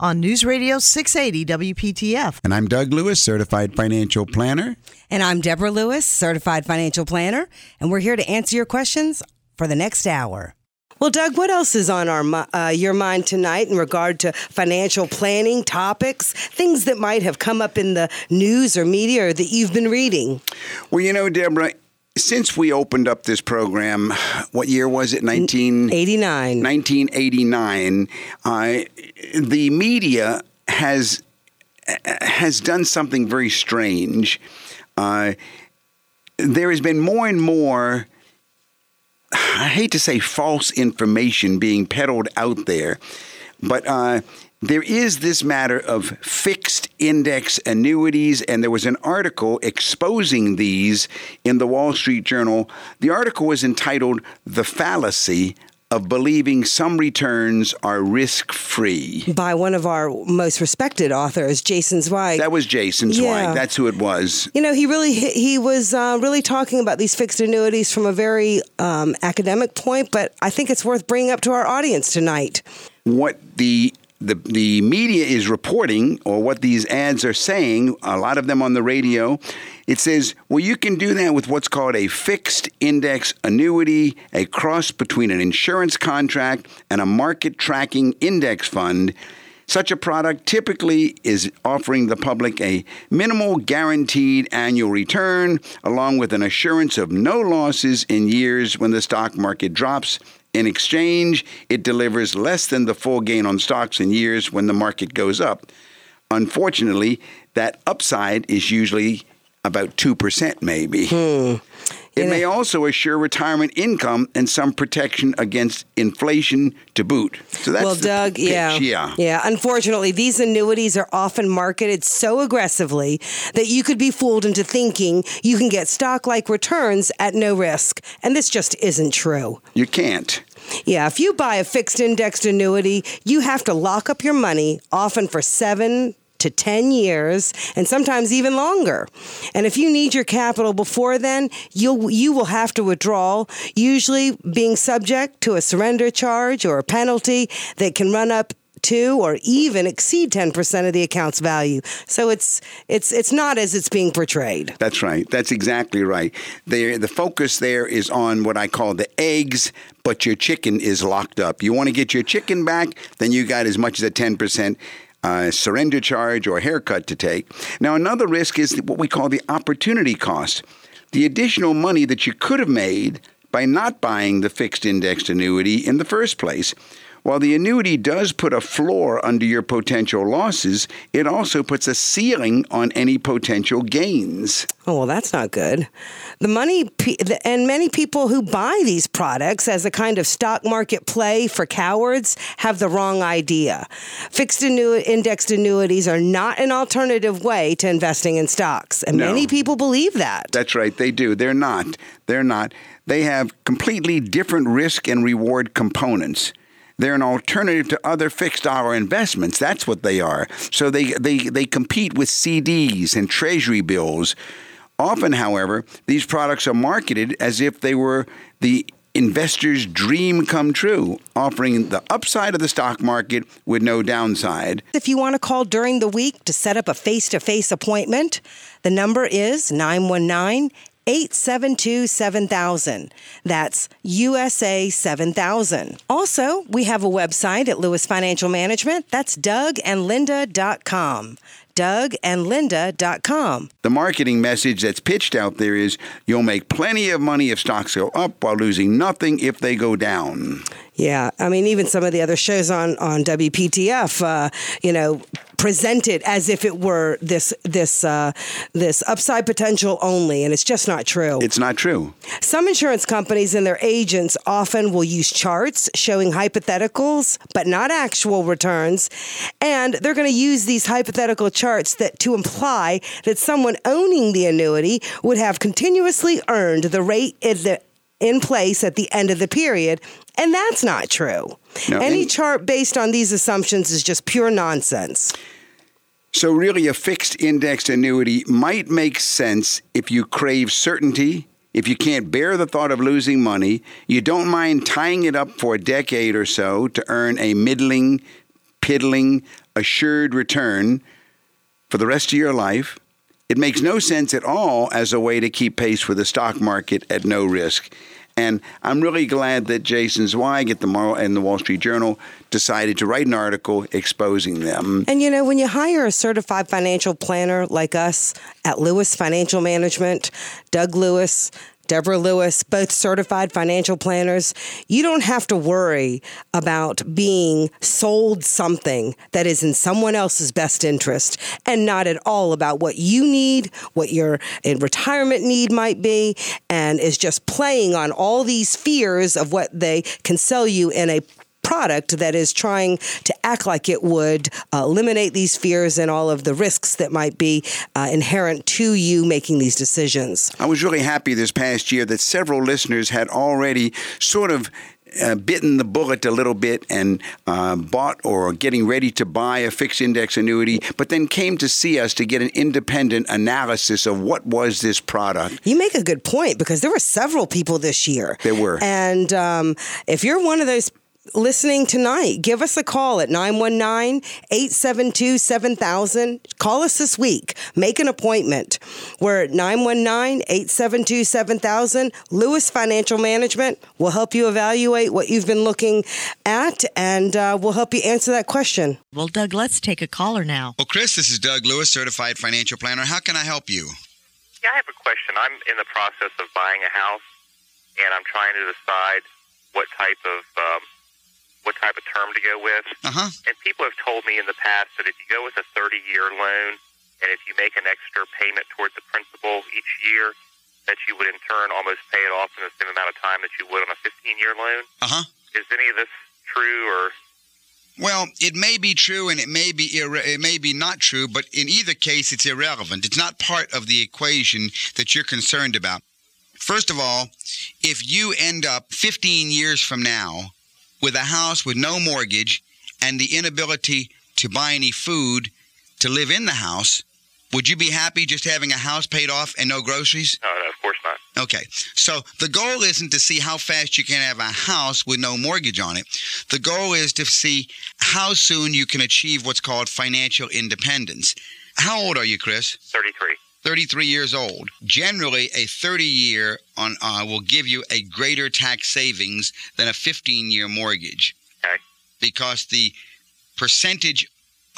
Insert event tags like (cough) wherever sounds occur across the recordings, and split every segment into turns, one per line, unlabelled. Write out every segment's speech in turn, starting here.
on News Radio 680 WPTF.
And I'm Doug Lewis, certified financial planner.
And I'm Deborah Lewis, certified financial planner, and we're here to answer your questions for the next hour. Well, Doug, what else is on our uh, your mind tonight in regard to financial planning topics, things that might have come up in the news or media or that you've been reading?
Well, you know, Deborah, since we opened up this program, what year was it? 1989. 1989. Uh, the media has has done something very strange. Uh, there has been more and more. I hate to say false information being peddled out there, but uh, there is this matter of fixed index annuities, and there was an article exposing these in the Wall Street Journal. The article was entitled The Fallacy of believing some returns are risk free.
By one of our most respected authors, Jason Zweig.
That was Jason Zweig. Yeah. That's who it was.
You know, he really he was uh, really talking about these fixed annuities from a very um, academic point, but I think it's worth bringing up to our audience tonight.
What the the, the media is reporting or what these ads are saying, a lot of them on the radio, it says, well, you can do that with what's called a fixed index annuity, a cross between an insurance contract and a market tracking index fund. Such a product typically is offering the public a minimal guaranteed annual return, along with an assurance of no losses in years when the stock market drops in exchange, it delivers less than the full gain on stocks in years when the market goes up. Unfortunately, that upside is usually about 2%, maybe. Hmm. It may also assure retirement income and some protection against inflation to boot.
So that's well, Doug, pitch, yeah, yeah, yeah. Unfortunately, these annuities are often marketed so aggressively that you could be fooled into thinking you can get stock-like returns at no risk, and this just isn't true.
You can't.
Yeah, if you buy a fixed indexed annuity, you have to lock up your money, often for seven to 10 years and sometimes even longer. And if you need your capital before then, you'll you will have to withdraw, usually being subject to a surrender charge or a penalty that can run up to or even exceed 10% of the account's value. So it's it's it's not as it's being portrayed.
That's right. That's exactly right. There the focus there is on what I call the eggs, but your chicken is locked up. You want to get your chicken back, then you got as much as a 10% uh, surrender charge or haircut to take. Now, another risk is what we call the opportunity cost. The additional money that you could have made by not buying the fixed indexed annuity in the first place. While the annuity does put a floor under your potential losses, it also puts a ceiling on any potential gains.
Oh, well, that's not good. The money, and many people who buy these products as a kind of stock market play for cowards have the wrong idea. Fixed annu- indexed annuities are not an alternative way to investing in stocks, and no. many people believe that.
That's right, they do. They're not. They're not. They have completely different risk and reward components. They're an alternative to other fixed dollar investments. That's what they are. So they, they, they compete with CDs and treasury bills. Often, however, these products are marketed as if they were the investor's dream come true, offering the upside of the stock market with no downside.
If you want to call during the week to set up a face to face appointment, the number is 919 872 7000. That's USA 7000. Also, we have a website at Lewis Financial Management. That's dougandlinda.com. dougandlinda.com.
The marketing message that's pitched out there is you'll make plenty of money if stocks go up while losing nothing if they go down.
Yeah, I mean, even some of the other shows on on WPTF, uh, you know, present it as if it were this this uh, this upside potential only, and it's just not true.
It's not true.
Some insurance companies and their agents often will use charts showing hypotheticals, but not actual returns, and they're going to use these hypothetical charts that to imply that someone owning the annuity would have continuously earned the rate in the in place at the end of the period, and that's not true.
No,
Any
and-
chart based on these assumptions is just pure nonsense.
So, really, a fixed indexed annuity might make sense if you crave certainty, if you can't bear the thought of losing money, you don't mind tying it up for a decade or so to earn a middling, piddling, assured return for the rest of your life. It makes no sense at all as a way to keep pace with the stock market at no risk. And I'm really glad that Jason Zweig at the Moral and the Wall Street Journal decided to write an article exposing them.
And you know, when you hire a certified financial planner like us at Lewis Financial Management, Doug Lewis, Deborah Lewis, both certified financial planners, you don't have to worry about being sold something that is in someone else's best interest and not at all about what you need, what your uh, retirement need might be, and is just playing on all these fears of what they can sell you in a product that is trying to act like it would uh, eliminate these fears and all of the risks that might be uh, inherent to you making these decisions.
I was really happy this past year that several listeners had already sort of uh, bitten the bullet a little bit and uh, bought or getting ready to buy a fixed index annuity, but then came to see us to get an independent analysis of what was this product.
You make a good point because there were several people this year.
There were.
And um, if you're one of those listening tonight, give us a call at 919 872 7000. Call us this week. Make an appointment. We're at 919 872 7000. Lewis Financial Management will help you evaluate what you've been looking at and uh, we'll help you answer that question.
Well, Doug, let's take a caller now.
Well, Chris, this is Doug Lewis, certified financial planner. How can I help you?
Yeah, I have a question. I'm in the process of buying a house, and I'm trying to decide what type of um, what type of term to go with.
Uh huh.
And people have told me in the past that if you go with a 30-year loan, and if you make an extra payment towards the principal each year, that you would in turn almost pay it off in the same amount of time that you would on a 15-year loan.
Uh huh.
Is any of this true, or
Well, it may be true and it may be irre- it may be not true, but in either case, it's irrelevant. It's not part of the equation that you're concerned about. First of all, if you end up 15 years from now with a house with no mortgage and the inability to buy any food to live in the house, would you be happy just having a house paid off and no groceries?
no? No, of course not.
Okay, so the goal isn't to see how fast you can have a house with no mortgage on it. The goal is to see how soon you can achieve what's called financial independence. How old are you, Chris?
33.
33 years old. Generally, a 30 year on uh, will give you a greater tax savings than a 15 year mortgage
Okay.
because the percentage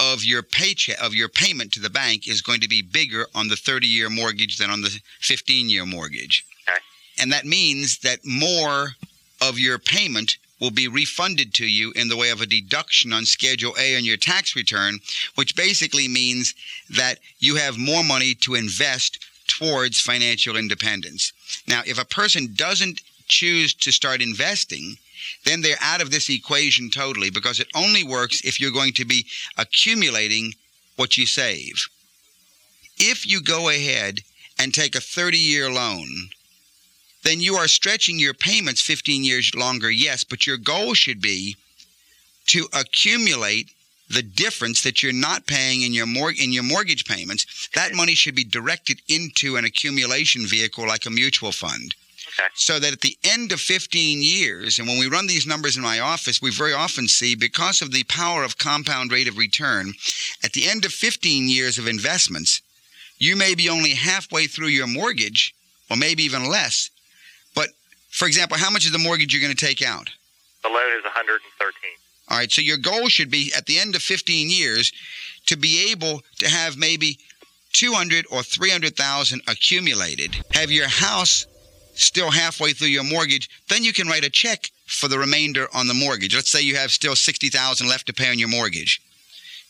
of your paycheck of your payment to the bank is going to be bigger on the 30 year mortgage than on the 15 year mortgage.
Okay.
And that means that more of your payment will be refunded to you in the way of a deduction on Schedule A on your tax return, which basically means that you have more money to invest towards financial independence. Now, if a person doesn't choose to start investing, then they're out of this equation totally because it only works if you're going to be accumulating what you save. If you go ahead and take a 30 year loan, then you are stretching your payments 15 years longer, yes, but your goal should be to accumulate the difference that you're not paying in your mor- in your mortgage payments. That money should be directed into an accumulation vehicle like a mutual fund
Okay.
so that at the end of 15 years, and when we run these numbers in my office, we very often see because of the power of compound rate of return, at the end of 15 years of investments, you may be only halfway through your mortgage, or maybe even less. For example, how much is the mortgage you're going to take out?
The loan is 113.
All right, so your goal should be at the end of 15 years to be able to have maybe 200 or 300,000 accumulated. Have your house still halfway through your mortgage, then you can write a check for the remainder on the mortgage. Let's say you have still 60,000 left to pay on your mortgage.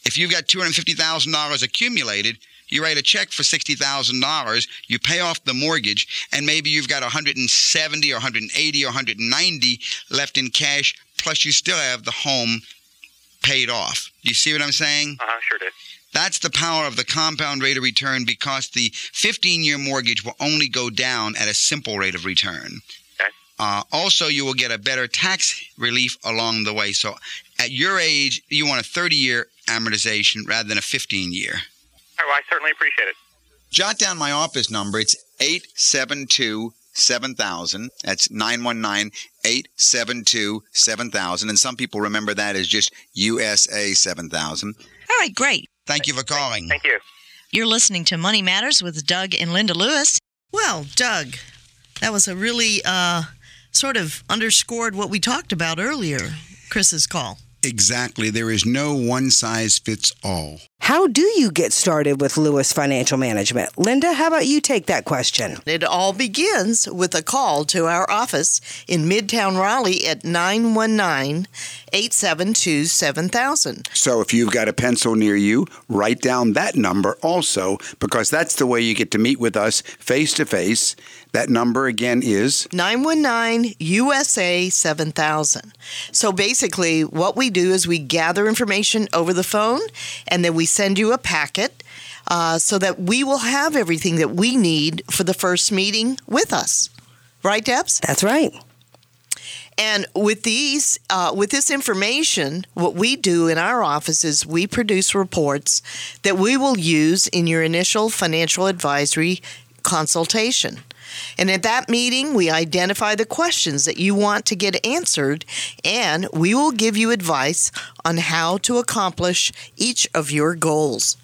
If you've got $250,000 accumulated, you write a check for $60,000, you pay off the mortgage, and maybe you've got 170 or 180 or 190 left in cash, plus you still have the home paid off. Do you see what I'm saying?
Uh huh. Sure do.
That's the power of the compound rate of return because the 15 year mortgage will only go down at a simple rate of return.
Okay.
Uh, also, you will get a better tax relief along the way. So, at your age, you want a 30 year amortization rather than a 15 year.
All right, well, I certainly appreciate it.
Jot down my office number. It's 872 7000. That's 919 872 7000. And some people remember that as just USA 7000.
All right, great.
Thank you for calling.
Thank you.
You're listening to Money Matters with Doug and Linda Lewis. Well, Doug, that was a really uh, sort of underscored what we talked about earlier, Chris's call.
Exactly. There is no one size fits all.
How do you get started with Lewis Financial Management? Linda, how about you take that question?
It all begins with a call to our office in Midtown Raleigh at 919 872 7000.
So if you've got a pencil near you, write down that number also, because that's the way you get to meet with us face to face. That number again is
919 USA 7000. So basically, what we do is we gather information over the phone and then we send you a packet uh, so that we will have everything that we need for the first meeting with us. Right, Debs?
That's right.
And with these, uh, with this information, what we do in our office is we produce reports that we will use in your initial financial advisory consultation. And at that meeting, we identify the questions that you want to get answered, and we will give you advice on how to accomplish each of your goals.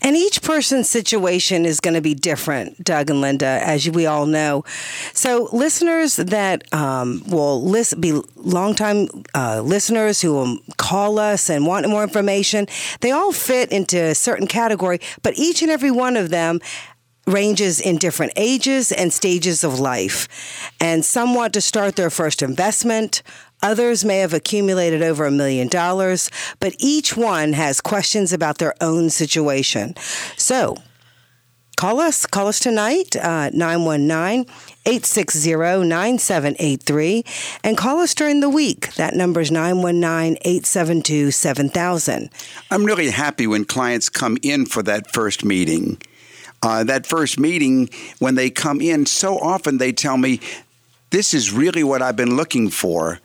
And each person's situation is going to be different, Doug and Linda, as we all know. So, listeners that um, will list, be longtime uh, listeners who will call us and want more information, they all fit into a certain category, but each and every one of them ranges in different ages and stages of life. And some want to start their first investment. Others may have accumulated over a million dollars, but each one has questions about their own situation. So, call us. Call us tonight, uh, 919 860 9783, and call us during the week. That number is 919 872 7000.
I'm really happy when clients come in for that first meeting. Uh, that first meeting, when they come in, so often they tell me, This is really what I've been looking for.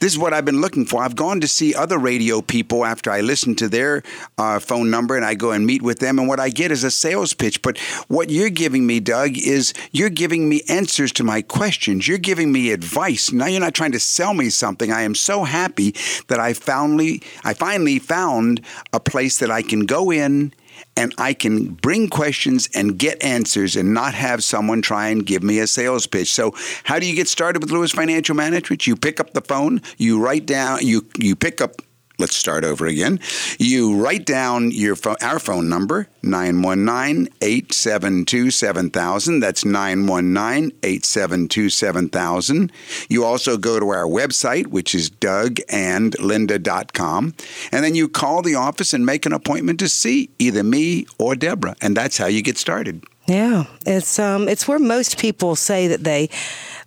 This is what I've been looking for. I've gone to see other radio people after I listen to their uh, phone number and I go and meet with them, and what I get is a sales pitch. But what you're giving me, Doug, is you're giving me answers to my questions. You're giving me advice. Now you're not trying to sell me something. I am so happy that I finally, I finally found a place that I can go in and I can bring questions and get answers and not have someone try and give me a sales pitch. So, how do you get started with Lewis Financial Management? You pick up the phone, you write down, you you pick up Let's start over again. You write down your phone, our phone number, 919-872-7000. That's 919-872-7000. You also go to our website, which is dougandlinda.com. And then you call the office and make an appointment to see either me or Deborah. And that's how you get started.
Yeah, it's um, it's where most people say that they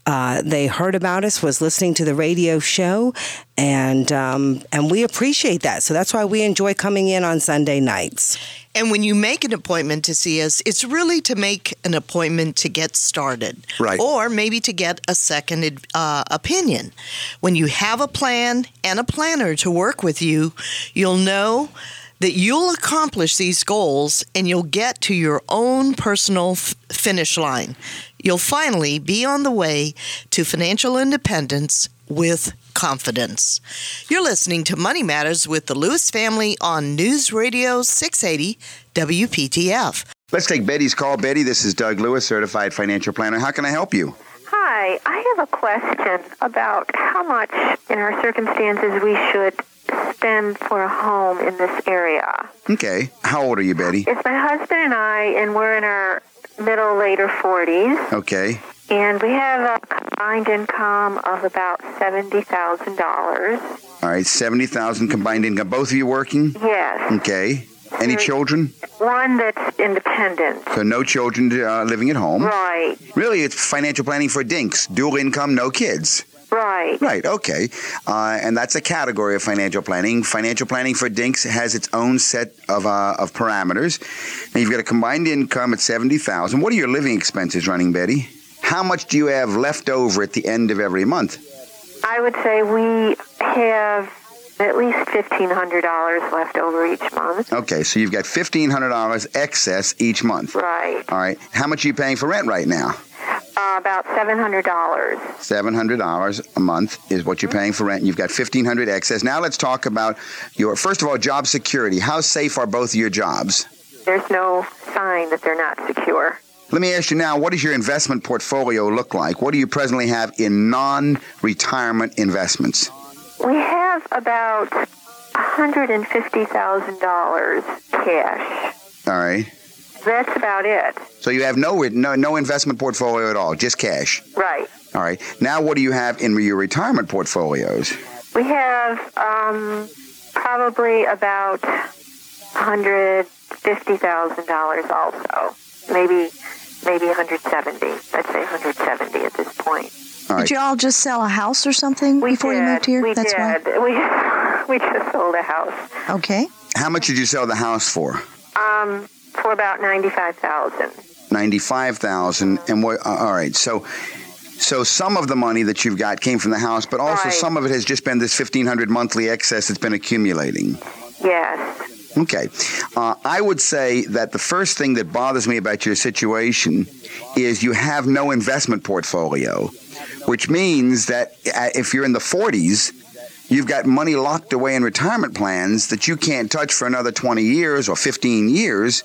uh, they heard about us was listening to the radio show, and um, and we appreciate that. So that's why we enjoy coming in on Sunday nights.
And when you make an appointment to see us, it's really to make an appointment to get started.
Right.
Or maybe to get a second uh, opinion. When you have a plan and a planner to work with you, you'll know that you'll accomplish these goals and you'll get to your own personal f- finish line. You'll finally be on the way to financial independence with confidence. You're listening to Money Matters with the Lewis family on News Radio 680 WPTF.
Let's take Betty's call. Betty, this is Doug Lewis, certified financial planner. How can I help you?
Hi, I have a question about how much in our circumstances we should spend for a home in this area.
Okay. How old are you, Betty?
It's my husband and I, and we're in our middle, later 40s,
Okay.
and we have a combined income of about $70,000.
All right. 70,000 combined income. Both of you working?
Yes.
Okay. Any children?
One that's independent.
So no children uh, living at home.
Right,
Really, it's financial planning for dinks. Dual income, no kids.
Right.
Right, okay. Uh, and that's a category of financial planning. Financial planning for dinks has its own set of, uh, of parameters. Now, you've got a combined income at 70000 What are your living expenses running, Betty? How much do you have left over at the end of every month?
I would say we have at least $1,500 left over each month.
Okay, so you've got $1,500 excess each month.
Right.
All right. How much are you paying for rent right now?
Uh, about $700.
$700 a month is what you're paying for rent. You've got 1500 excess. Now let's talk about your, first of all, job security. How safe are both of your jobs?
There's no sign that they're not secure.
Let me ask you now, what does your investment portfolio look like? What do you presently have in non retirement investments?
We have about $150,000 cash.
All right.
That's about it.
So you have no, no, no investment portfolio at all, just cash.
Right.
All right. Now, what do you have in your retirement portfolios?
We have um, probably about $150,000 also. Maybe maybe 170. I'd say 170 at this point.
All right.
Did you all just sell a house or something
We
before
did.
you moved here?
We
That's why.
did. We (laughs) we just sold a house
Okay.
How much did you sell the house for?
um, for about 95,000.
95,000 and what uh, all right. So so some of the money that you've got came from the house, but also
Right.
some of it has just been this 1500 monthly excess that's been accumulating.
Yes.
Okay. Uh, I would say that the first thing that bothers me about your situation is you have no investment portfolio, which means that uh, if you're in the 40s, you've got money locked away in retirement plans that you can't touch for another 20 years or 15 years,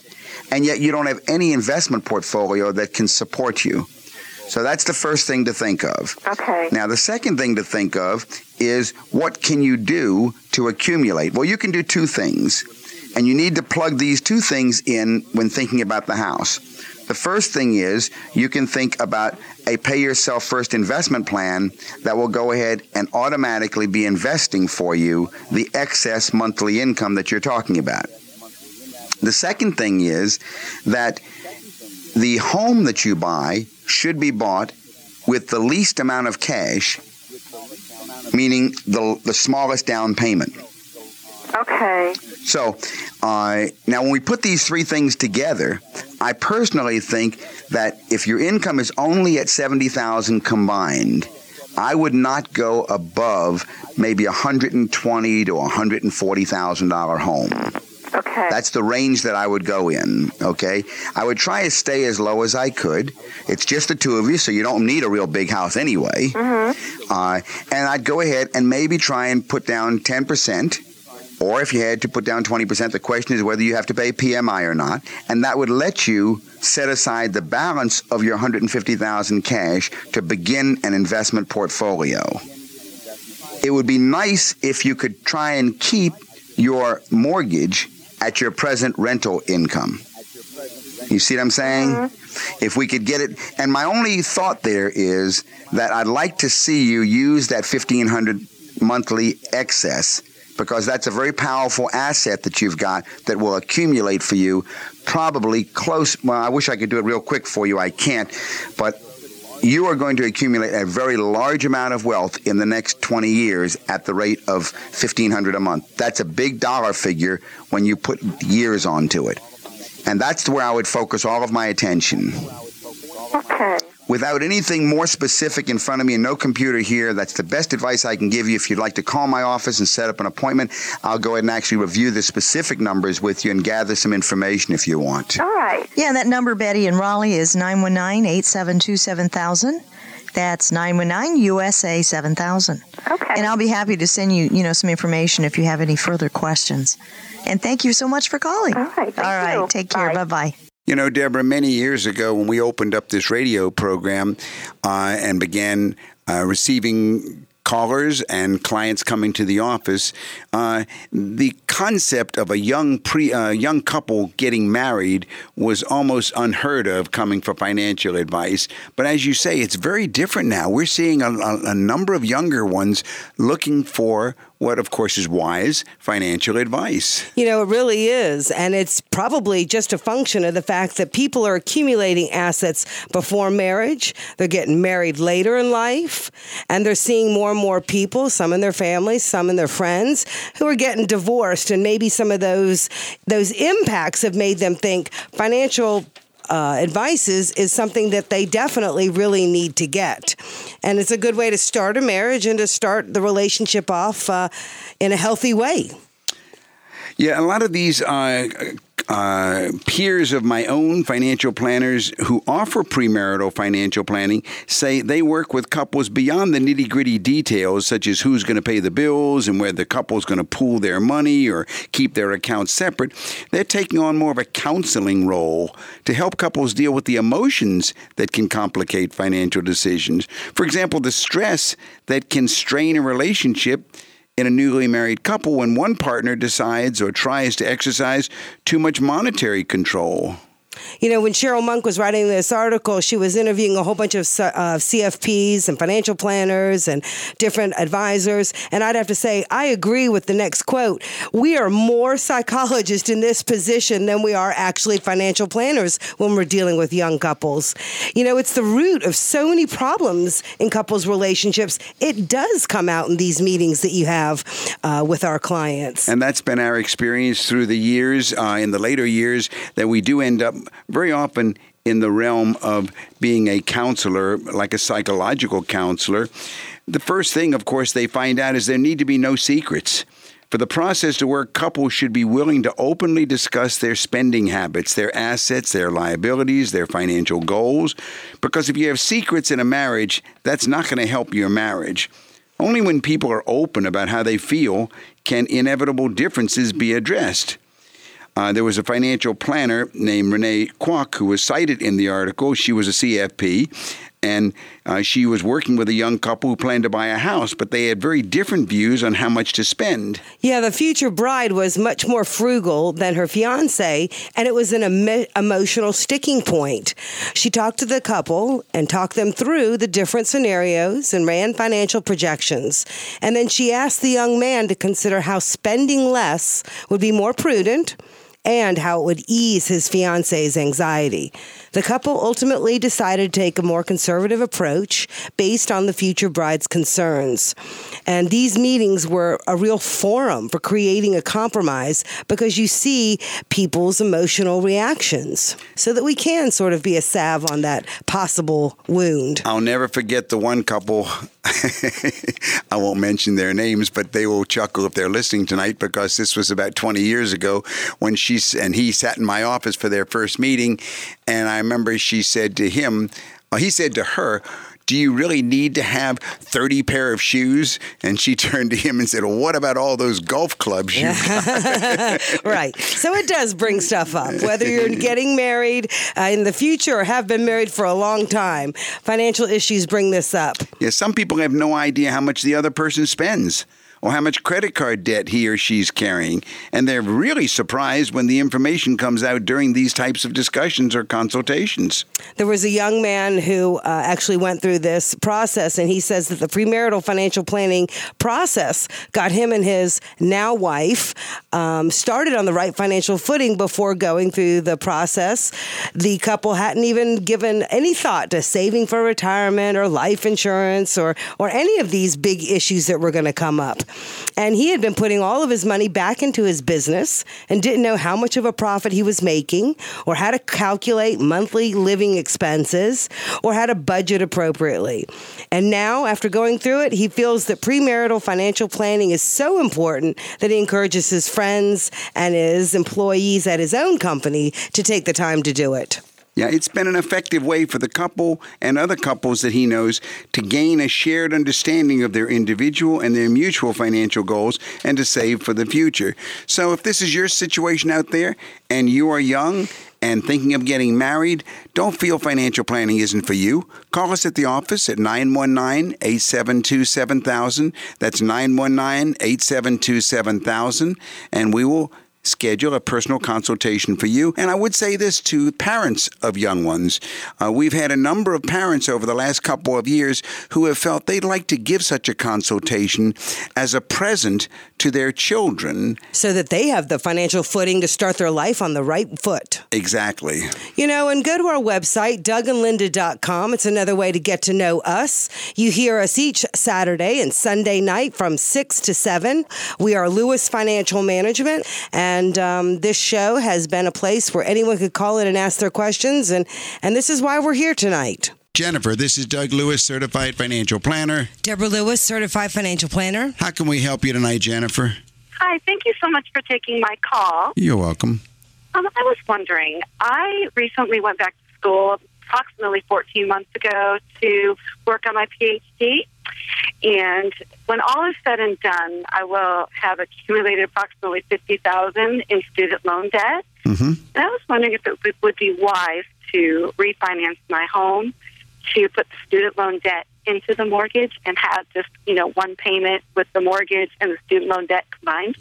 and yet you don't have any investment portfolio that can support you. So that's the first thing to think of.
Okay.
Now, the second thing to think of is what can you do to accumulate? Well, you can do two things, and you need to plug these two things in when thinking about the house. The first thing is you can think about a pay yourself first investment plan that will go ahead and automatically be investing for you the excess monthly income that you're talking about. The second thing is that the home that you buy should be bought with the least amount of cash, meaning the, the smallest down payment.
Okay.
So, uh, now when we put these three things together, I personally think that if your income is only at 70,000 combined, I would not go above maybe a 120 to a 140,000 dollar home.
Okay.
That's the range that I would go in, okay? I would try to stay as low as I could. It's just the two of you, so you don't need a real big house anyway. Mhm. Uh, and I'd go ahead and maybe try and put down 10%. Or if you had to put down 20%, the question is whether you have to pay PMI or not. And that would let you set aside the balance of your 150,000 cash to begin an investment portfolio. It would be nice if you could try and keep your mortgage at your present rental income. You see what I'm saying? Mm-hmm. If we could get it, and my only thought there is that I'd like to see you use that 1500 monthly excess because that's a very powerful asset that you've got that will accumulate for you probably close well I wish I could do it real quick for you I can't but you are going to accumulate a very large amount of wealth in the next 20 years at the rate of 1500 a month. That's a big dollar figure when you put years onto it. And that's where I would focus all of my attention.
Okay.
Without anything more specific in front of me and no computer here, that's the best advice I can give you. If you'd like to call my office and set up an appointment, I'll go ahead and actually review the specific numbers with you and gather some information if you want.
All right.
Yeah, and that number, Betty in Raleigh, is 919 872 7000. That's 919 USA 7000.
Okay.
And I'll be happy to send you, you know, some information if you have any further questions. And thank you so much for calling.
All right, thank
All right.
you.
Take care.
Bye.
Bye bye.
You know, Deborah, many years ago when we opened up this radio program uh, and began uh, receiving callers and clients coming to the office, uh, the concept of a young pre uh, young couple getting married was almost unheard of coming for financial advice. But as you say, it's very different now. We're seeing a, a, a number of younger ones looking for what, of course, is wise financial advice.
You know, it really is. And it's probably just a function of the fact that people are accumulating assets before marriage. They're getting married later in life. And they're seeing more and more people, some in their families, some in their friends, who are getting divorced. And maybe some of those, those impacts have made them think financial uh, advice is, is something that they definitely really need to get. And it's a good way to start a marriage and to start the relationship off uh, in a healthy way.
Yeah, a lot of these uh, uh, peers of my own financial planners who offer premarital financial planning say they work with couples beyond the nitty gritty details, such as who's going to pay the bills and where the couple's going to pool their money or keep their accounts separate. They're taking on more of a counseling role to help couples deal with the emotions that can complicate financial decisions. For example, the stress that can strain a relationship in a newly married couple when one partner decides or tries to exercise too much monetary control.
You know, when Cheryl Monk was writing this article, she was interviewing a whole bunch of uh, CFPs and financial planners and different advisors. And I'd have to say, I agree with the next quote. We are more psychologists in this position than we are actually financial planners when we're dealing with young couples. You know, it's the root of so many problems in couples' relationships. It does come out in these meetings that you have uh, with our clients.
And that's been our experience through the years, uh, in the later years, that we do end up very often in the realm of being a counselor, like a psychological counselor, the first thing, of course, they find out is there need to be no secrets. For the process to work, couples should be willing to openly discuss their spending habits, their assets, their liabilities, their financial goals. Because if you have secrets in a marriage, that's not going to help your marriage. Only when people are open about how they feel can inevitable differences be addressed. Uh, there was a financial planner named Renee Kwok who was cited in the article. She was a CFP, and uh, she was working with a young couple who planned to buy a house, but they had very different views on how much to spend.
Yeah, the future bride was much more frugal than her fiance, and it was an em- emotional sticking point. She talked to the couple and talked them through the different scenarios and ran financial projections. And then she asked the young man to consider how spending less would be more prudent and how it would ease his fiance's anxiety. The couple ultimately decided to take a more conservative approach based on the future bride's concerns. And these meetings were a real forum for creating a compromise because you see people's emotional reactions so that we can sort of be a salve on that possible wound.
I'll never forget the one couple. (laughs) I won't mention their names, but they will chuckle if they're listening tonight because this was about 20 years ago when she and he sat in my office for their first meeting, and I remember she said to him, he said to her, do you really need to have 30 pair of shoes? And she (laughs) turned to him and said, well, what about all those golf clubs (laughs) you (laughs)
right. So it does bring stuff up, whether you're getting married uh, in the future or have been married for a long time. Financial issues bring this up.
Yeah, some people have no idea how much the other person spends or how much credit card debt he or she's carrying. And they're really surprised when the information comes out during these types of discussions or consultations.
There was a young man who uh, actually went through this process, and he says that the premarital financial planning process got him and his now wife um, started on the right financial footing before going through the process. The couple hadn't even given any thought to saving for retirement or life insurance or, or any of these big issues that were going to come up. And he had been putting all of his money back into his business and didn't know how much of a profit he was making or how to calculate monthly living expenses or how to budget appropriately. And now, after going through it, he feels that premarital financial planning is so important that he encourages his friends and his employees at his own company to take the time to do it.
Yeah, it's been an effective way for the couple and other couples that he knows to gain a shared understanding of their individual and their mutual financial goals and to save for the future. So if this is your situation out there and you are young and thinking of getting married, don't feel financial planning isn't for you. Call us at the office at 919 872 7000. That's 919 872 7000. And we will schedule a personal consultation for you. And I would say this to parents of young ones. Uh, we've had a number of parents over the last couple of years who have felt they'd like to give such a consultation as a present to their children.
So that they have the financial footing to start their life on the right foot.
Exactly.
You know, and go to our website, dougandlinda.com. It's another way to get to know us. You hear us each Saturday and Sunday night from 6 to 7. We are Lewis Financial Management, and um, this show has been a place where anyone could call in and ask their questions, and, and this is why we're here tonight.
Jennifer, this is Doug Lewis, certified financial planner.
Deborah Lewis, certified financial planner.
How can we help you tonight, Jennifer?
Hi, thank you so much for taking my call.
You're welcome.
Um, I was wondering, I recently went back to school approximately 14 months ago to work on my PhD. And when all is said and done, I will have accumulated approximately 50000 in student loan debt.
Mm-hmm.
And I was wondering if it would be wise to refinance my home to put the student loan debt into the mortgage and have just, you know, one payment with the mortgage and the student loan debt combined.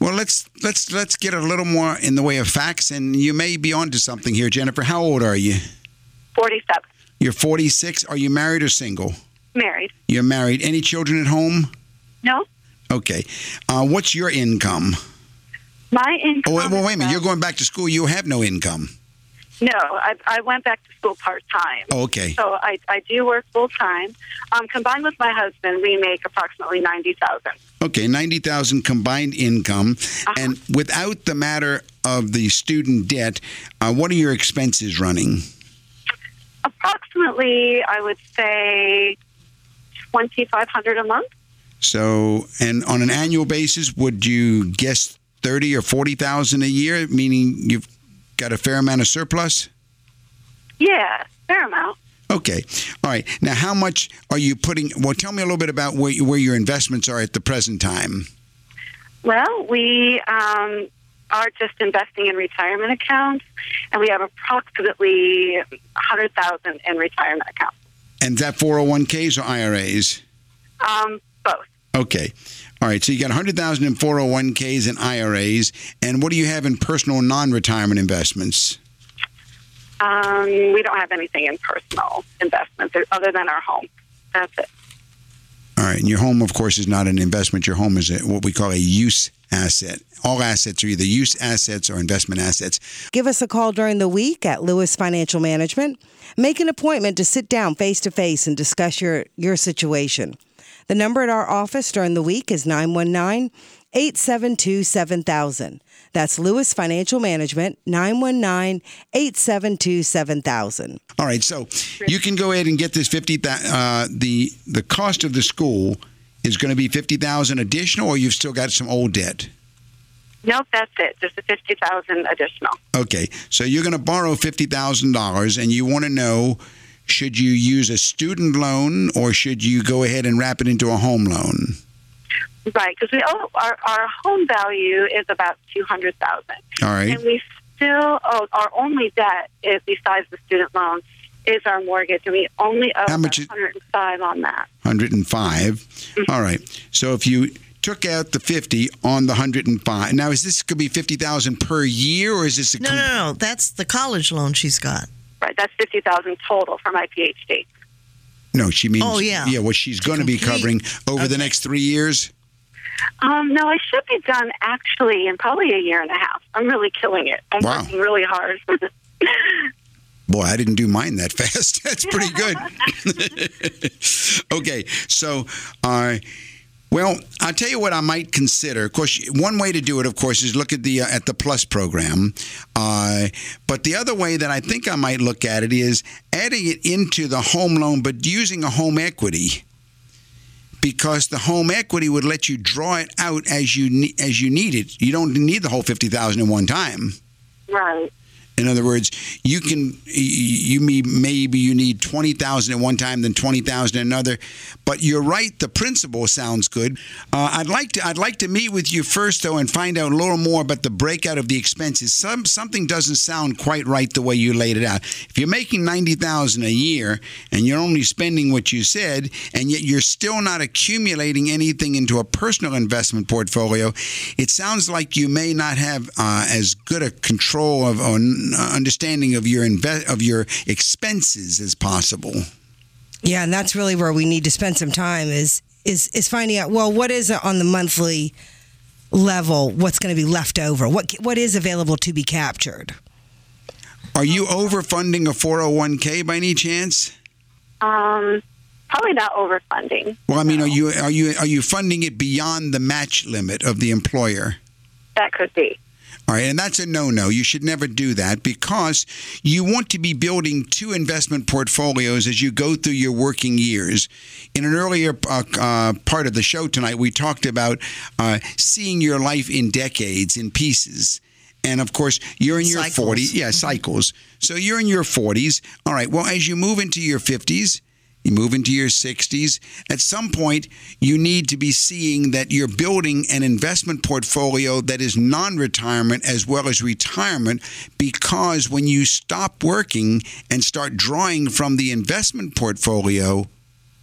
Well, let's let's let's get a little more in the way of facts, and you may be onto something here, Jennifer. How old are you?
47.
You're 46. Are you married or single?
Married.
You're married. Any children at home?
No.
Okay. Uh, what's your income?
My income.
Oh, wait, well, wait a minute. You're going back to school. You have no income.
No, I, I went back to school part time.
Oh, okay.
So I, I do work full time. Um, combined with my husband, we make approximately ninety thousand.
Okay, 90,000 combined income. And without the matter of the student debt, uh, what are your expenses running?
Approximately, I would say twenty five hundred a month.
So, and on an annual basis, would you guess 30 or 40,000 a year, meaning you've got a fair amount of surplus?
Yeah, fair amount.
Okay. All right. Now, how much are you putting? Well, tell me a little bit about where, where your investments are at the present time.
Well, we um, are just investing in retirement accounts, and we have approximately hundred thousand in retirement accounts.
And is that 401ks or IRAs?
Um, both.
Okay. All right. So you got 100,000 in 401ks and IRAs. And what do you have in personal non-retirement investments?
Um, we don't have anything in personal investments other than our home. That's it.
And your home, of course, is not an investment. Your home is a, what we call a use asset. All assets are either use assets or investment assets.
Give us a call during the week at Lewis Financial Management. Make an appointment to sit down face to face and discuss your, your situation. The number at our office during the week is 919 872 7000. That's Lewis Financial Management, 919 872 7000.
All right. So you can go ahead and get this 50, uh, the, the cost of the school is going to be 50,000 additional or you've still got some old debt?
Nope, that's it. Just the fifty thousand additional.
Okay, so you're going to borrow fifty thousand dollars, and you want to know should you use a student loan or should you go ahead and wrap it into a home loan?
Right, because we owe our our home value is about two hundred thousand,
All right.
and we still owe our only debt is besides the student loan is our mortgage, and we only owe
How much
hundred and five on that.
105. Mm-hmm. All right. So if you took out the 50 on the 105. Now is this could be 50,000 per year or is this a
No,
com-
no, no. That's the college loan she's got.
Right, that's fifty thousand total for my PhD.
No, she means
Oh, yeah.
yeah, what she's
To
going to be
complete-
covering over the
okay.
next 3 years.
Um, no, I should be done actually in probably a year and a half. I'm really killing it. I'm
Wow.
working really hard. (laughs)
Boy, I didn't do mine that (laughs) fast. That's pretty good. (laughs) okay, so, uh, well, I'll tell you what I might consider. Of course, one way to do it, of course, is look at the uh, at the Plus program. Uh, but the other way that I think I might look at it is adding it into the home loan, but using a home equity. Because the home equity would let you draw it out as you as you need it. You don't need the whole fifty thousand in one time.
right.
In other words, you can you may maybe you need twenty thousand at one time, then twenty thousand another. But you're right. The principle sounds good. Uh, I'd like to I'd like to meet with you first though and find out a little more about the breakout of the expenses. Some something doesn't sound quite right the way you laid it out. If you're making ninety thousand a year and you're only spending what you said, and yet you're still not accumulating anything into a personal investment portfolio, it sounds like you may not have uh, as good a control of or understanding of your inve- of your expenses as possible.
Yeah, and that's really where we need to spend some time is is is finding out well what is on the monthly level what's going to be left over what what is available to be captured.
Are you overfunding a 401k by any chance?
Um, probably not overfunding.
Well, I mean, are you are you are you funding it beyond the match limit of the employer?
That could be.
All right, and that's a no no. You should never do that because you want to be building two investment portfolios as you go through your working years. In an earlier uh, uh, part of the show tonight, we talked about uh, seeing your life in decades, in pieces. And of course, you're in your
Cycles.
40s. Yeah, cycles. So you're in your 40s. All right, well, as you move into your 50s, you move into your 60s. At some point, you need to be seeing that you're building an investment portfolio that is non retirement as well as retirement because when you stop working and start drawing from the investment portfolio,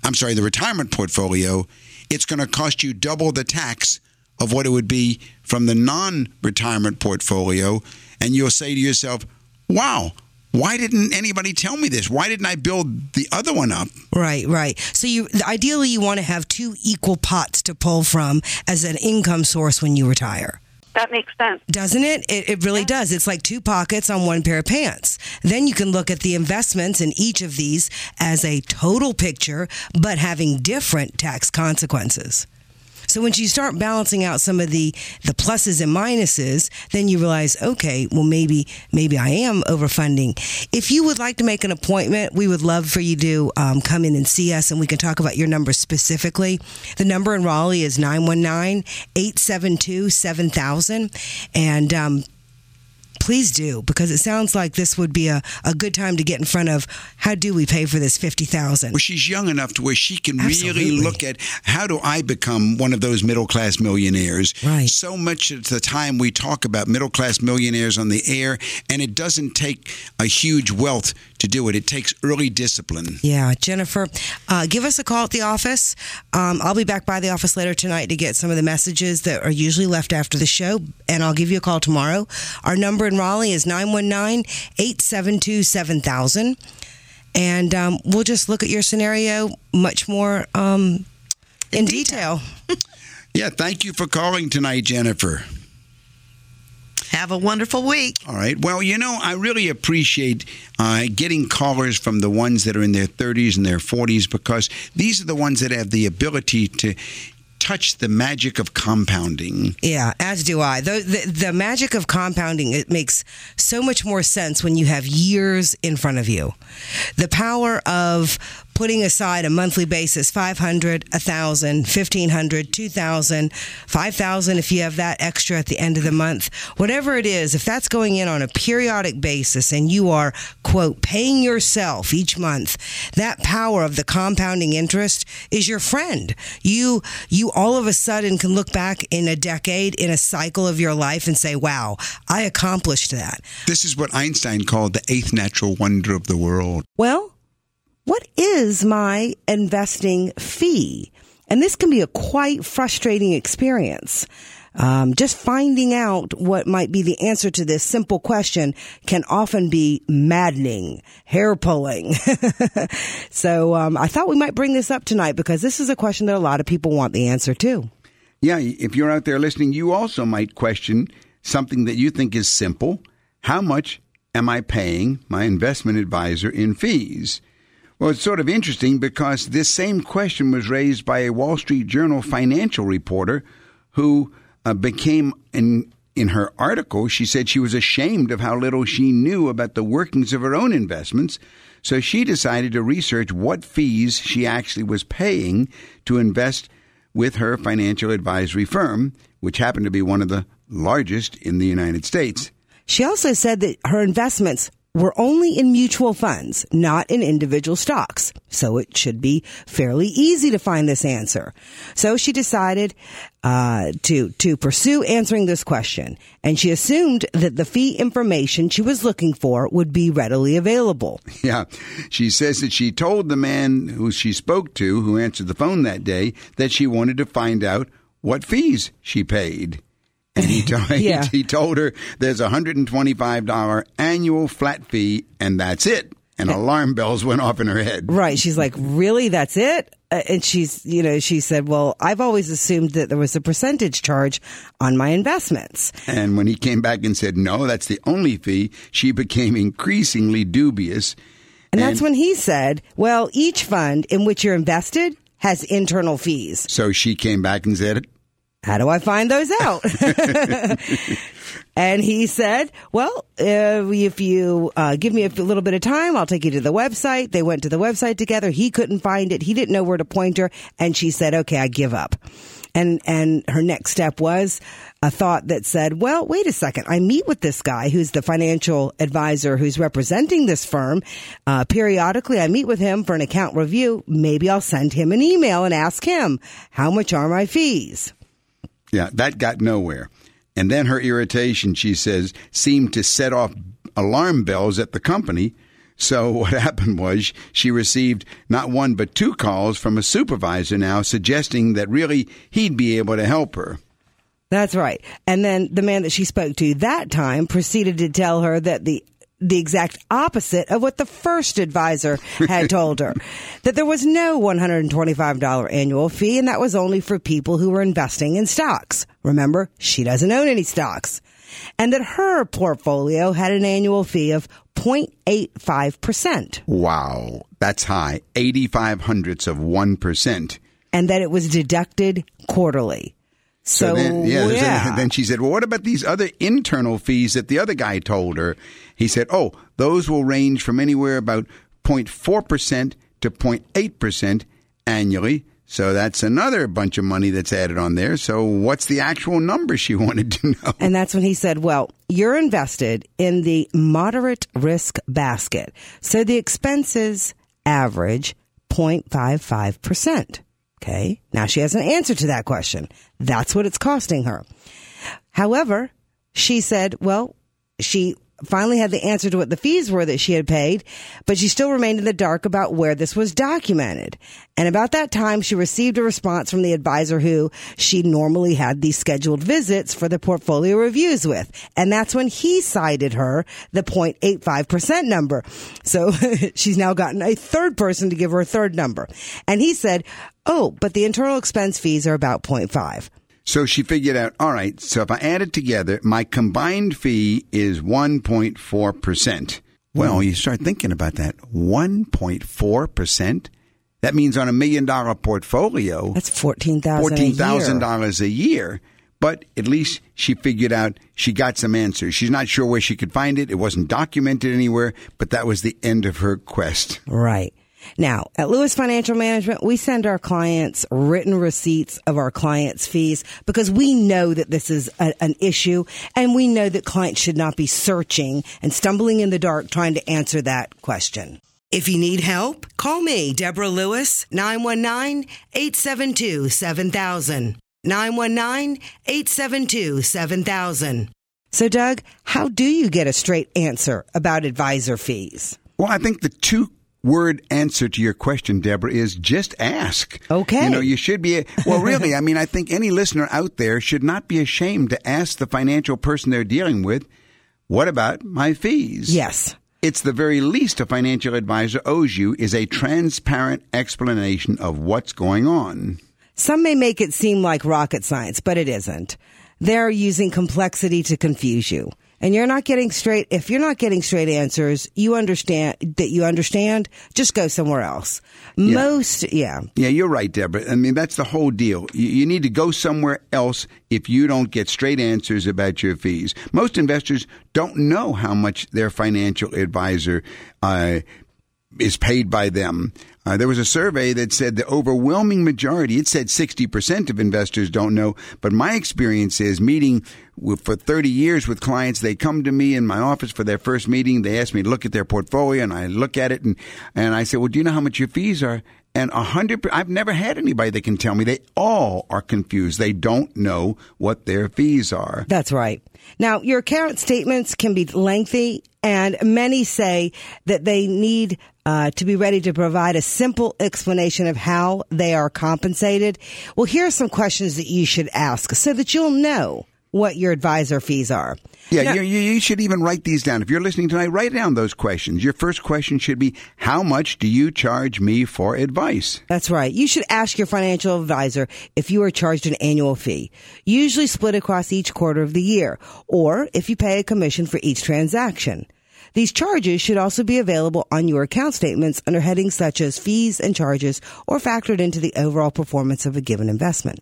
I'm sorry, the retirement portfolio, it's going to cost you double the tax of what it would be from the non retirement portfolio. And you'll say to yourself, wow, why didn't anybody tell me this? Why didn't I build the other one up?
Right, right. So you ideally you want to have two equal pots to pull from as an income source when you retire.
That makes sense.
Doesn't it? It, it really does. It's like two pockets on one pair of pants. Then you can look at the investments in each of these as a total picture, but having different tax consequences. So once you start balancing out some of the the pluses and minuses, then you realize, okay, well maybe maybe I am overfunding. If you would like to make an appointment, we would love for you to um, come in and see us, and we can talk about your number specifically. The number in Raleigh is 919-872-7000. and um, please do because it sounds like this would be a, a good time to get in front of how do we pay for this 50000
Well, she's young enough to where she can really look at how do I become one of those middle class millionaires.
Right.
So much of the time we talk about middle class millionaires on the air, and it doesn't take a huge wealth to do it. It takes early discipline.
Yeah, Jennifer, uh, give us a call at the office. Um, I'll be back by the office later tonight to get some of the messages that are usually left after the show, and I'll give you a call tomorrow. Our number in Raleigh is 919 872 7000. And um, we'll just look at your scenario much more um, in detail. (laughs)
Yeah, thank you for calling tonight, Jennifer.
Have a wonderful week.
All right. Well, you know, I really appreciate uh, getting callers from the ones that are in their 30s and their 40s because these are the ones that have the ability to touch the magic of compounding.
Yeah, as do I. The, the the magic of compounding it makes so much more sense when you have years in front of you. The power of putting aside a monthly basis 500 1000 1500 2000 5000 if you have that extra at the end of the month whatever it is if that's going in on a periodic basis and you are quote paying yourself each month that power of the compounding interest is your friend you you all of a sudden can look back in a decade in a cycle of your life and say wow i accomplished that
This is what Einstein called the eighth natural wonder of the world.
Well, what is my investing fee? And this can be a quite frustrating experience. Um, just finding out what might be the answer to this simple question can often be maddening, hair pulling. (laughs) so um, I thought we might bring this up tonight because this is a question that a lot of people want the answer to.
Yeah, if you're out there listening, you also might question something that you think is simple. How much am I paying my investment advisor in fees? Well, it's sort of interesting because this same question was raised by a Wall Street Journal financial reporter who uh, became in in her article, she said she was ashamed of how little she knew about the workings of her own investments. So she decided to research what fees she actually was paying to invest with her financial advisory firm, which happened to be one of the largest in the United States.
She also said that her investments were only in mutual funds, not in individual stocks. So it should be fairly easy to find this answer. So she decided uh, to to pursue answering this question, and she assumed that the fee information she was looking for would be readily available. (laughs)
Yeah. She says that she told the man who she spoke to, who answered the phone that day, that she wanted to find out what fees she paid. And he, (laughs) told,
Yeah.
he, told her there's a $125 annual flat fee, and that's it. And alarm bells went off in her head.
Right. She's like, really? That's it? Uh, and she's, you know, she said, well, I've always assumed that there was a percentage charge on my investments.
And when he came back and said, no, that's the only fee, she became increasingly dubious.
And that's when he said, well, each fund in which you're invested has internal fees.
So she came back and said,
How do I find those out? (laughs) and he said, well, uh, if you uh, give me a little bit of time, I'll take you to the website. They went to the website together. He couldn't find it. He didn't know where to point her. And she said, okay, I give up. And, and her next step was a thought that said, well, wait a second. I meet with this guy who's the financial advisor who's representing this firm. Uh, periodically, I meet with him for an account review. Maybe I'll send him an email and ask him, how much are my fees?
Yeah, that got nowhere. And then her irritation, she says, seemed to set off alarm bells at the company. So (laughs) what happened was she received not one but two calls from a supervisor now suggesting that really he'd be able to help her.
That's right. And then the man that she spoke to that time proceeded to tell her that the the exact opposite of what the first advisor had told her. (laughs) that there was no $125 annual fee and that was only for people who were investing in stocks. Remember, she doesn't own any stocks. And that her portfolio had an annual fee of 0.85%.
Wow, that's high. 85 hundredths of 1%.
And that it was deducted quarterly. So,
then, yeah, there's a- then she said, Well, what about these other internal fees that the other guy told her? He said, Oh, those will range from anywhere about 0.4% to 0.8% annually. So that's another bunch of money that's added on there. So what's the actual number she (laughs) wanted to know?
And that's when he said, well, you're invested in the moderate risk basket. So the expenses average 0.55%. Okay. Now she has an answer to that question. That's what it's costing her. However, she said, well, she finally had the answer to what the fees were that she had paid, but she still remained in the dark about where this was documented. And about that time, she received a response from the advisor who she normally had these scheduled visits for the portfolio reviews with. And that's when he cited her the 0.85% number. So (laughs) she's now gotten a third person to give her a third number. And he said, Oh, but the internal expense fees are about 0.5.
So she figured out, all right, so if I add it together, my combined fee is 1.4%. Well, you start thinking about that. 1.4%? That means on a million dollar portfolio,
That's 14000 a year.
$14,000 a year. But at least she figured out she got some answers. She's not sure where she could find it. It wasn't documented anywhere, but that was the end of her quest.
Right. Now, at Lewis Financial Management, we send our clients written receipts of our clients' fees because we know that this is a, an issue and we know that clients should not be searching and stumbling in the dark trying to answer that question. If you need help, call me, Deborah Lewis, 919 872 7000. 919 872 7000. So, Doug, how do you get a straight answer about advisor fees?
Well, I think the two word answer to your question, Deborah, is just ask.
Okay.
You know, you should be, well, really, I mean, I think any listener out there should not be ashamed to ask the financial person they're dealing with, what about my fees?
Yes.
It's the very least a financial advisor owes you is a transparent explanation of what's going on.
Some may make it seem like rocket science, but it isn't. They're using complexity to confuse you. And you're not getting straight, if you're not getting straight answers, you understand that you understand, just go somewhere else. Most, yeah.
Yeah, you're right, Deborah. I mean, that's the whole deal. You, you need to go somewhere else if you don't get straight answers about your fees. Most investors don't know how much their financial advisor uh, is paid by them. Uh, there was a survey that said the overwhelming majority, it said 60% of investors don't know. But my experience is meeting with, for 30 years with clients, they come to me in my office for their first meeting. They ask me to look at their portfolio and I look at it and, and I say, well, do you know how much your fees are? And a hundred, I've never had anybody that can tell me. They all are confused. They don't know what their fees are.
That's right. Now, your account statements can be lengthy, and many say that they need uh, to be ready to provide a simple explanation of how they are compensated. Well, here are some questions that you should ask so that you'll know what your advisor fees are.
Yeah,
Now-
you, you, you should even write these down. If you're listening tonight, write down those questions. Your first question should be, how much do you charge me for advice?
That's right. You should ask your financial advisor if you are charged an annual fee, usually split across each quarter of the year, or if you pay a commission for each transaction. These charges should also be available on your account statements under headings such as fees and charges or factored into the overall performance of a given investment.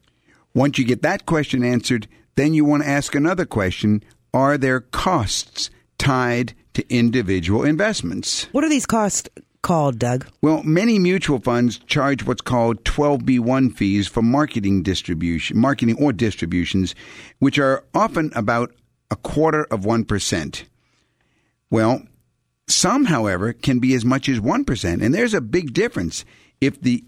Once you get that question answered, then you want to ask another question. Are there costs tied to individual investments?
What are these costs called, Doug?
Well, many mutual funds charge what's called 12B1 fees for marketing distribution, marketing or distributions, which are often about a quarter of 1%. Well, some, however, can be as much as 1%. And there's a big difference. If the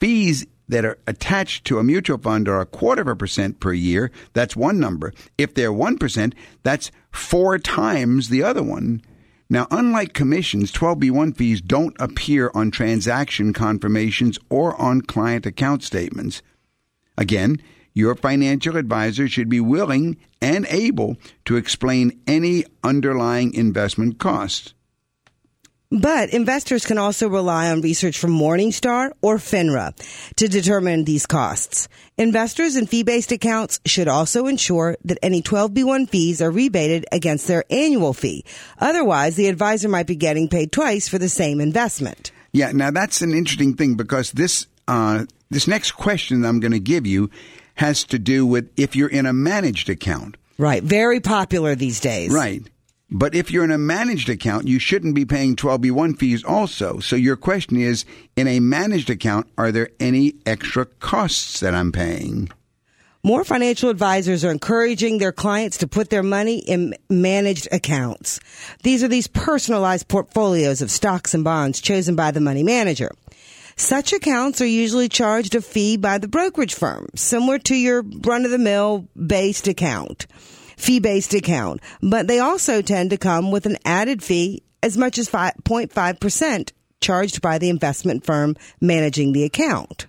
fees that are attached to a mutual fund are a quarter of a percent per year, that's one number. If they're 1%, that's four times the other one. Now, unlike commissions, 12B1 fees don't appear on transaction confirmations or on client account statements. Again, your financial advisor should be willing and able to explain any underlying investment costs.
But investors can also rely on research from Morningstar or FINRA to determine these costs. Investors in fee-based accounts should also ensure that any 12B1 fees are rebated against their annual fee. Otherwise, the advisor might be getting paid twice for the same investment.
Yeah, now that's an interesting thing because this uh, this next question that I'm going to give you has to do with if you're in a managed account.
Right. Very popular these days.
Right. But if you're in a managed account, you shouldn't be paying 12B1 fees also. So your question is in a managed account, are there any extra costs that I'm paying?
More financial advisors are encouraging their clients to put their money in managed accounts. These are these personalized portfolios of stocks and bonds chosen by the money manager. Such accounts are usually charged a fee by the brokerage firm, similar to your run of the mill based account, fee based account, but they also tend to come with an added fee as much as 5.5% charged by the investment firm managing the account.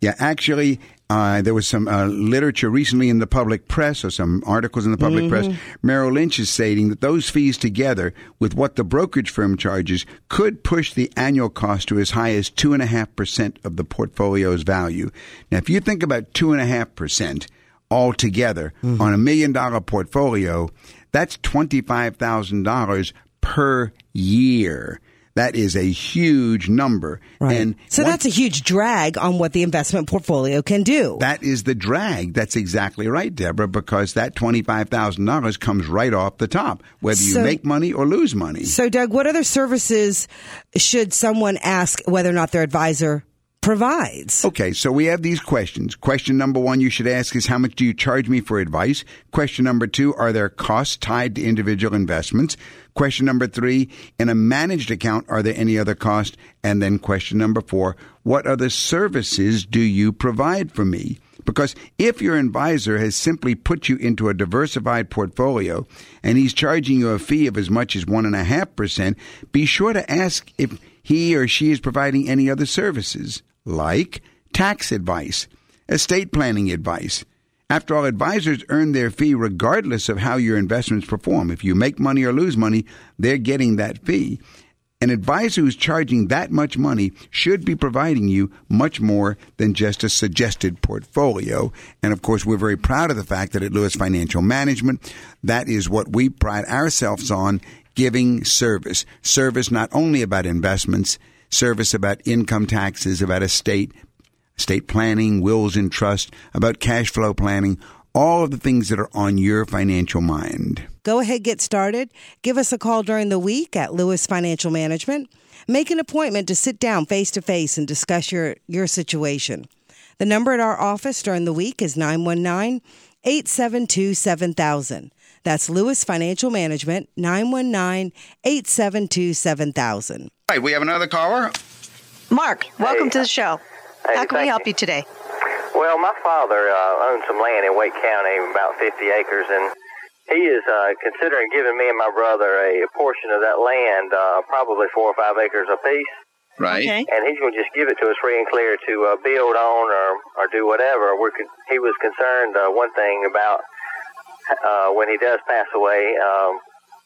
Yeah, actually, uh, there was some uh, literature recently in the public press or some articles in the public press. Merrill Lynch is stating that those fees together with what the brokerage firm charges could push the annual cost to as high as 2.5% of the portfolio's value. Now, if you think about 2.5% altogether on a million dollar portfolio, that's $25,000 per year. That is a huge number. Right. And
so
one-
that's a huge drag on what the investment portfolio can do.
that is the drag. That's exactly right, Deborah, because that $25,000 comes right off the top, whether you make money or lose money.
So, Doug, what other services should someone ask whether or not their advisor provides?
Okay, so we have these questions. Question number one you should ask is how much do you charge me for advice? Question number two, are there costs tied to individual investments? Question number three, in a managed account, are there any other costs? And then question number four, what other services do you provide for me? Because if your advisor has simply put you into a diversified portfolio and he's charging you a fee of as much as 1.5%, be sure to ask if he or she is providing any other services like tax advice, estate planning advice. After all, advisors earn their fee regardless of how your investments perform. If you make money or lose money, they're getting that fee. An advisor who's charging that much money should be providing you much more than just a suggested portfolio. And of course, we're very proud of the fact that at Lewis Financial Management, that is what we pride ourselves on giving service. Service not only about investments, service about income taxes, about estate, estate planning, wills and trust, about cash flow planning, all of the things that are on your financial mind.
Go ahead, get started. Give us a call during the week at Lewis Financial Management. Make an appointment to sit down face to face and discuss your, your situation. The number at our office during the week is 919 872 7000. That's Lewis Financial Management, 919 872 7000.
All right, we have another caller.
Mark, welcome
Hey.
to the show.
Hey,
How can we
thank
help you today?
Well, my father uh, owns some land in Wake County, about 50 acres, and he is uh, considering giving me and my brother a portion of that land, uh, probably four or five acres apiece.
Right.
Okay.
And he's going to just give it to us free and clear to uh, build on or, or do whatever. We're con- he was concerned, uh, one thing about uh, when he does pass away, um,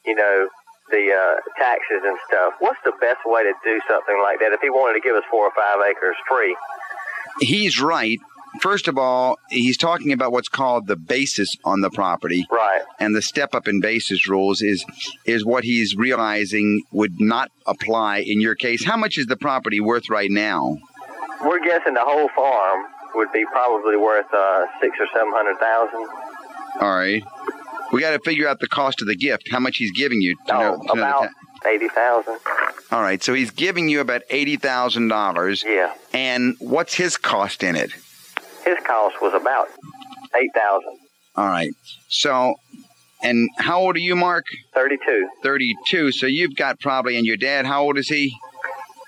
you know, the uh, taxes and stuff. What's the best way to do something like that if he wanted to give us four or five acres free?
He's right. First of all, he's talking about what's called the basis on the property.
Right.
and the step up in basis rules is is what he's realizing would not apply in your case. How much is the property worth right now?
We're guessing the whole farm would be probably worth uh, six or seven hundred thousand.
All right. We got to figure out the cost of the gift, how much he's giving you. To know,
Oh,
know the
about
ta-
eighty thousand.
All right, so he's giving you about eighty thousand dollars.
Yeah.
And what's his cost in it?
His cost was about eight thousand.
All right. So, and how old are you, Mark?
Thirty-two.
Thirty-two. So you've got probably, and your dad, how old is he?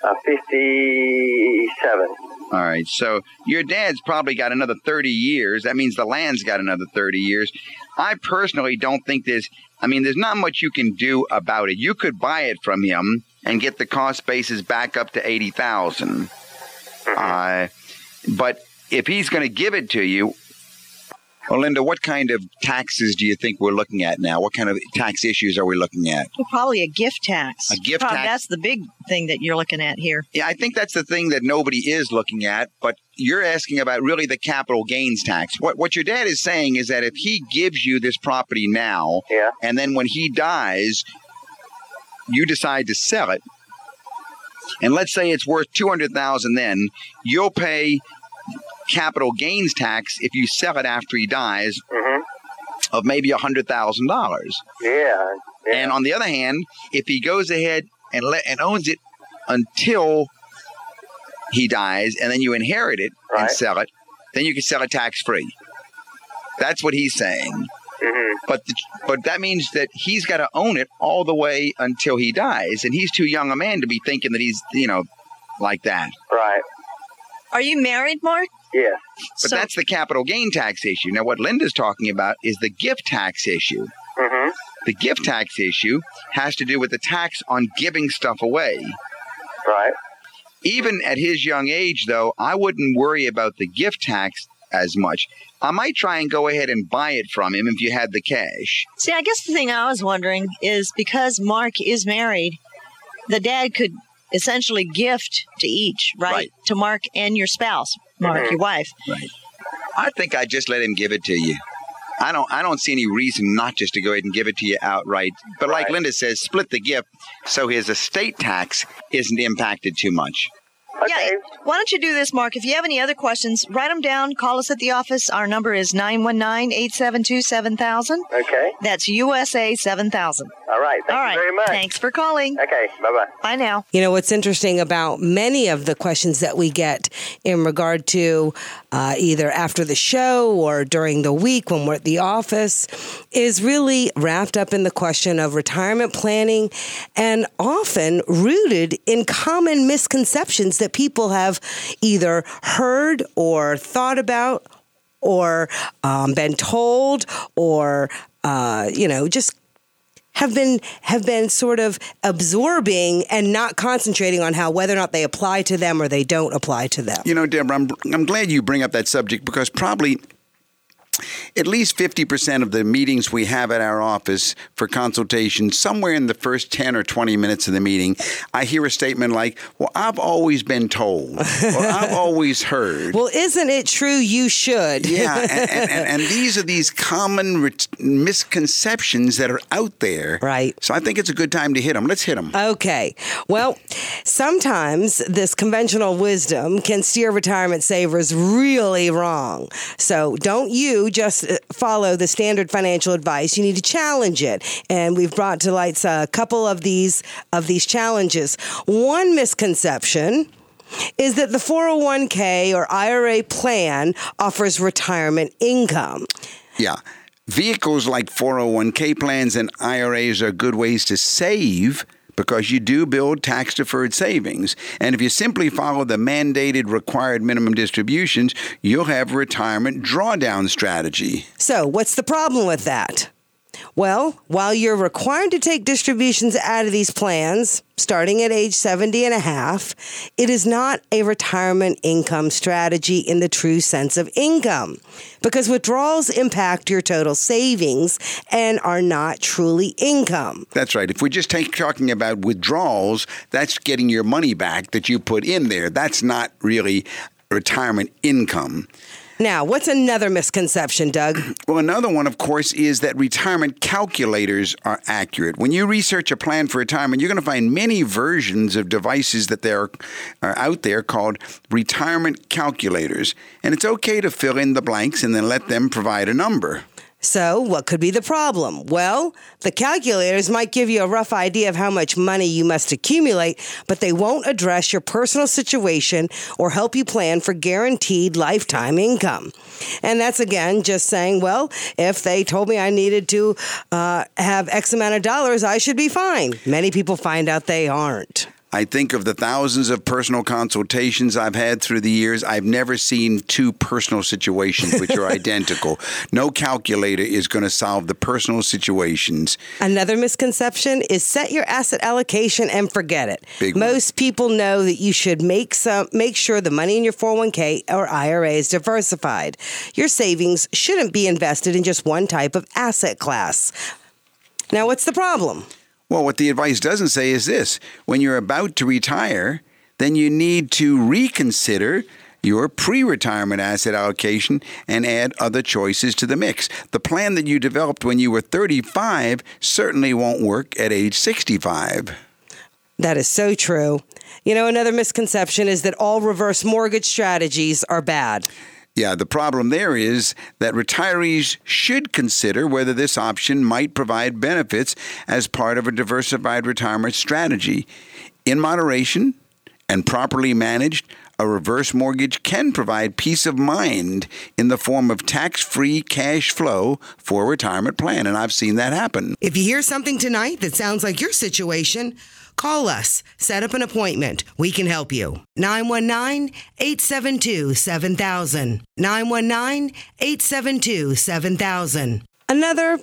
Uh, Fifty-seven.
All right. So your dad's probably got another 30 years. That means the land's got another 30 years. I personally don't think there's, I mean, there's not much you can do about it. You could buy it from him and get the cost basis back up to 80,000. Uh, but if he's going to give it to you, well, Linda, what kind of taxes do you think we're looking at now? What kind of tax issues are we looking at?
Well, probably a gift tax.
A gift
Prob-
tax?
That's the big thing that you're looking at here.
Yeah, I think that's the thing that nobody is looking at, but you're asking about really the capital gains tax. What what your dad is saying is that if he gives you this property now,
Yeah.
and then when he dies, you decide to sell it, and let's say it's worth two hundred thousand, then you'll pay capital gains tax if you sell it after he dies
Mhm.
of maybe a hundred thousand dollars.
Yeah. yeah.
And on the other hand, if he goes ahead and let and owns it until he dies, and then you inherit it and sell it, then you can sell it tax free. That's what he's saying.
Mhm.
But the, but that means that he's got to own it all the way until he dies, and he's too young a man to be thinking that he's you know like that.
Right.
Are you married, Mark?
Yeah.
But
So-
that's the capital gain tax issue. Now, what Linda's talking about is the gift tax issue.
Mhm.
The gift tax issue has to do with the tax on giving stuff away.
Right.
even at his young age, though, I wouldn't worry about the gift tax as much. I might try and go ahead and buy it from him if you had the cash.
See, I guess the thing I was wondering is because Mark is married, the dad could essentially gift to each, right?
Right.
To Mark and your spouse, Mark, your mm-hmm. wife. Right.
I think I'd just let him give it to you. I don't I don't see any reason not just to go ahead and give it to you outright. But like
Right.
Linda says, split the gift so his estate tax isn't impacted too much.
Okay.
Yeah. Why don't you do this, Mark? If you have any other questions, write them down. Call us at the office. Our number is 919 872 7000.
Okay.
That's USA 7000.
All right. Thank
All
you very much.
Thanks for calling.
Okay. Bye bye.
Bye now.
You know, what's interesting about many of the questions that we get in regard to uh, either after the show or during the week when we're at the office is really wrapped up in the question of retirement planning and often rooted in common misconceptions that people have either heard or thought about or um, been told or, uh, you know, just have been have been sort of absorbing and not concentrating on how whether or not they apply to them or they don't apply to them.
You know, Deborah, I'm, I'm glad you bring up that subject because probably at least 50% of the meetings we have at our office for consultation, somewhere in the first 10 or 20 minutes of the meeting, I hear a statement like, Well, I've always been told, or (laughs) I've always heard.
Well, isn't it true you should?
yeah, (laughs) and, and, and, and these are these common ret- misconceptions that are out there.
Right.
So I think it's a good time to hit them. Let's hit them.
Okay. Well, sometimes this conventional wisdom can steer retirement savers really wrong. So don't you just uh, follow the standard financial advice. You need to challenge it, and we've brought to light a couple of these of these challenges. One misconception is that the 401k or IRA plan offers retirement income.
Yeah. Vehicles like 401k plans and IRAs are good ways to save because you do build tax deferred savings. And if you simply follow the mandated required minimum distributions, you'll have a retirement drawdown strategy.
So, what's the problem with that? Well, while you're required to take distributions out of these plans starting at age 70 and a half, it is not a retirement income strategy in the true sense of income because withdrawals impact your total savings and are not truly income.
That's right. If we're just take, talking about withdrawals, that's getting your money back that you put in there. That's not really retirement income.
Now, what's another misconception, Doug? (clears throat)
Well, another one, of course, is that retirement calculators are accurate. When you research a plan for retirement, you're going to find many versions of devices that there are out there called retirement calculators. And it's okay to fill in the blanks and then let them provide a number.
So, what could be the problem? Well, the calculators might give you a rough idea of how much money you must accumulate, but they won't address your personal situation or help you plan for guaranteed lifetime income. And that's again just saying, well, if they told me I needed to uh, have X amount of dollars, I should be fine. Many people find out they aren't.
I think of the thousands of personal consultations I've had through the years. I've never seen two personal situations which are (laughs) identical. No calculator is going to solve the personal situations.
Another misconception is set your asset allocation and forget it.
Big one.
Most people know that you should make some make sure the money in your 401k or IRA is diversified. Your savings shouldn't be invested in just one type of asset class. Now, what's the problem?
Well, what the advice doesn't say is this when you're about to retire, then you need to reconsider your pre retirement asset allocation and add other choices to the mix. The plan that you developed when you were 35 certainly won't work at age 65.
That is so true. You know, another misconception is that all reverse mortgage strategies are bad.
Yeah, the problem there is that retirees should consider whether this option might provide benefits as part of a diversified retirement strategy. In moderation and properly managed, a reverse mortgage can provide peace of mind in the form of tax free cash flow for a retirement plan. And I've seen that happen.
If you hear something tonight that sounds like your situation, call us. Set up an appointment. We can help you. 919 872 7000. 919 872 7000. Another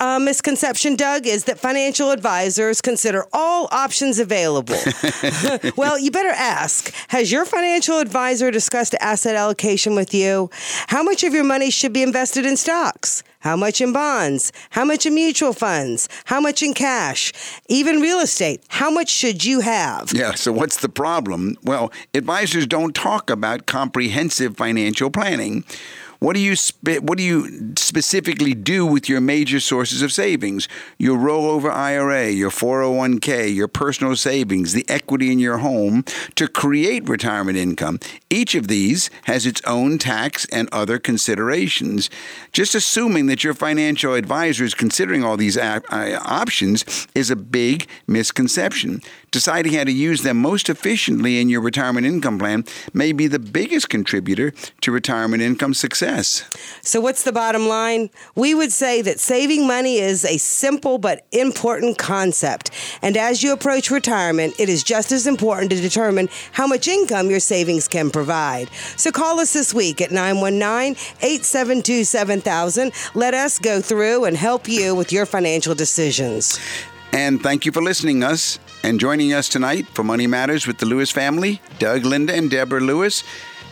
uh, misconception, Doug, is that financial advisors consider all options available. (laughs) (laughs) well, you better ask Has your financial advisor discussed asset allocation with you? How much of your money should be invested in stocks? How much in bonds? How much in mutual funds? How much in cash? Even real estate. How much should you have?
Yeah, so what's the problem? Well, advisors don't talk about comprehensive financial planning. What do you spe- what do you specifically do with your major sources of savings? Your rollover IRA, your 401k, your personal savings, the equity in your home to create retirement income. Each of these has its own tax and other considerations. Just assuming that your financial advisor is considering all these uh, options is a big misconception. Deciding how to use them most efficiently in your retirement income plan may be the biggest contributor to retirement income success.
So, what's the bottom line? We would say that saving money is a simple but important concept. And as you approach retirement, it is just as important to determine how much income your savings can provide. So, call us this week at 919 872 7000. Let us go through and help you with your financial decisions.
And thank you for listening us and joining us tonight for Money Matters with the Lewis family, Doug, Linda, and Deborah Lewis.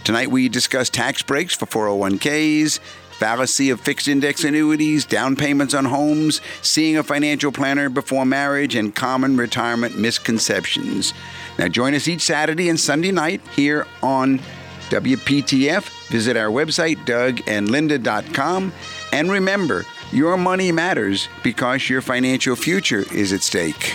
Tonight we discuss tax breaks for 401ks, fallacy of fixed index annuities, down payments on homes, seeing a financial planner before marriage, and common retirement misconceptions. Now join us each Saturday and Sunday night here on WPTF. Visit our website, dougandlinda.com. And remember, your money matters because your financial future is at stake.